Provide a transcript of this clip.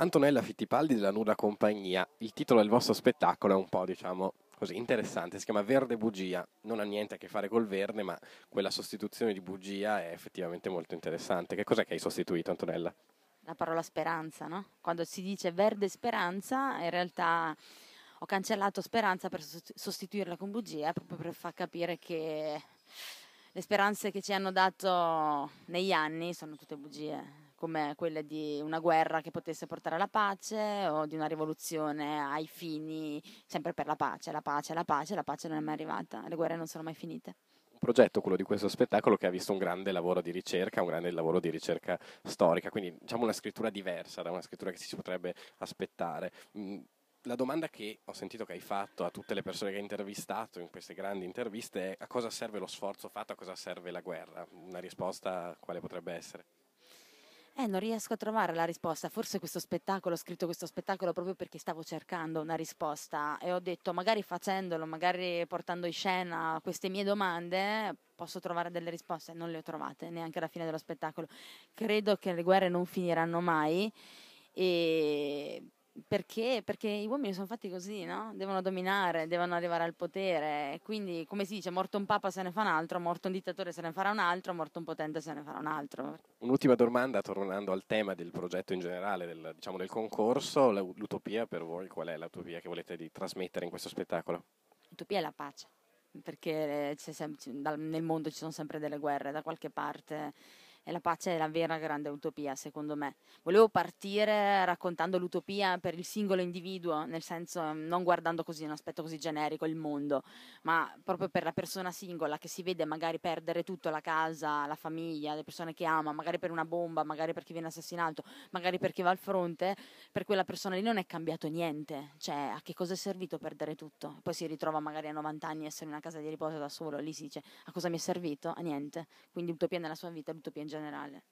Antonella Fittipaldi della Nuda Compagnia, il titolo del vostro spettacolo è un po', diciamo, così interessante, si chiama Verde Bugia, non ha niente a che fare col verde, ma quella sostituzione di bugia è effettivamente molto interessante. Che cos'è che hai sostituito, Antonella? La parola speranza, no? Quando si dice verde speranza, in realtà ho cancellato speranza per sostituirla con bugia, proprio per far capire che le speranze che ci hanno dato negli anni sono tutte bugie come quelle di una guerra che potesse portare alla pace o di una rivoluzione ai fini sempre per la pace, la pace, la pace, la pace non è mai arrivata, le guerre non sono mai finite. Un progetto, quello di questo spettacolo, che ha visto un grande lavoro di ricerca, un grande lavoro di ricerca storica, quindi diciamo una scrittura diversa da una scrittura che si potrebbe aspettare. Mm, la domanda che ho sentito che hai fatto a tutte le persone che hai intervistato in queste grandi interviste è a cosa serve lo sforzo fatto, a cosa serve la guerra? Una risposta quale potrebbe essere? Eh, non riesco a trovare la risposta. Forse questo spettacolo, ho scritto questo spettacolo proprio perché stavo cercando una risposta e ho detto magari facendolo, magari portando in scena queste mie domande posso trovare delle risposte. Non le ho trovate neanche alla fine dello spettacolo. Credo che le guerre non finiranno mai e perché? Perché gli uomini sono fatti così, no? Devono dominare, devono arrivare al potere. Quindi, come si dice, morto un papa se ne fa un altro, morto un dittatore se ne farà un altro, morto un potente se ne farà un altro. Un'ultima domanda, tornando al tema del progetto in generale, del, diciamo, del concorso, l'utopia per voi, qual è l'utopia che volete trasmettere in questo spettacolo? L'utopia è la pace, perché sempre, nel mondo ci sono sempre delle guerre da qualche parte e la pace è la vera grande utopia, secondo me. Volevo partire raccontando l'utopia per il singolo individuo, nel senso non guardando così un aspetto così generico il mondo, ma proprio per la persona singola che si vede magari perdere tutto, la casa, la famiglia, le persone che ama, magari per una bomba, magari per chi viene assassinato, magari per chi va al fronte, per quella persona lì non è cambiato niente, cioè a che cosa è servito perdere tutto? Poi si ritrova magari a 90 anni a essere in una casa di riposo da solo, lì si dice a cosa mi è servito? A niente. Quindi utopia nella sua vita, l'utopia in generale.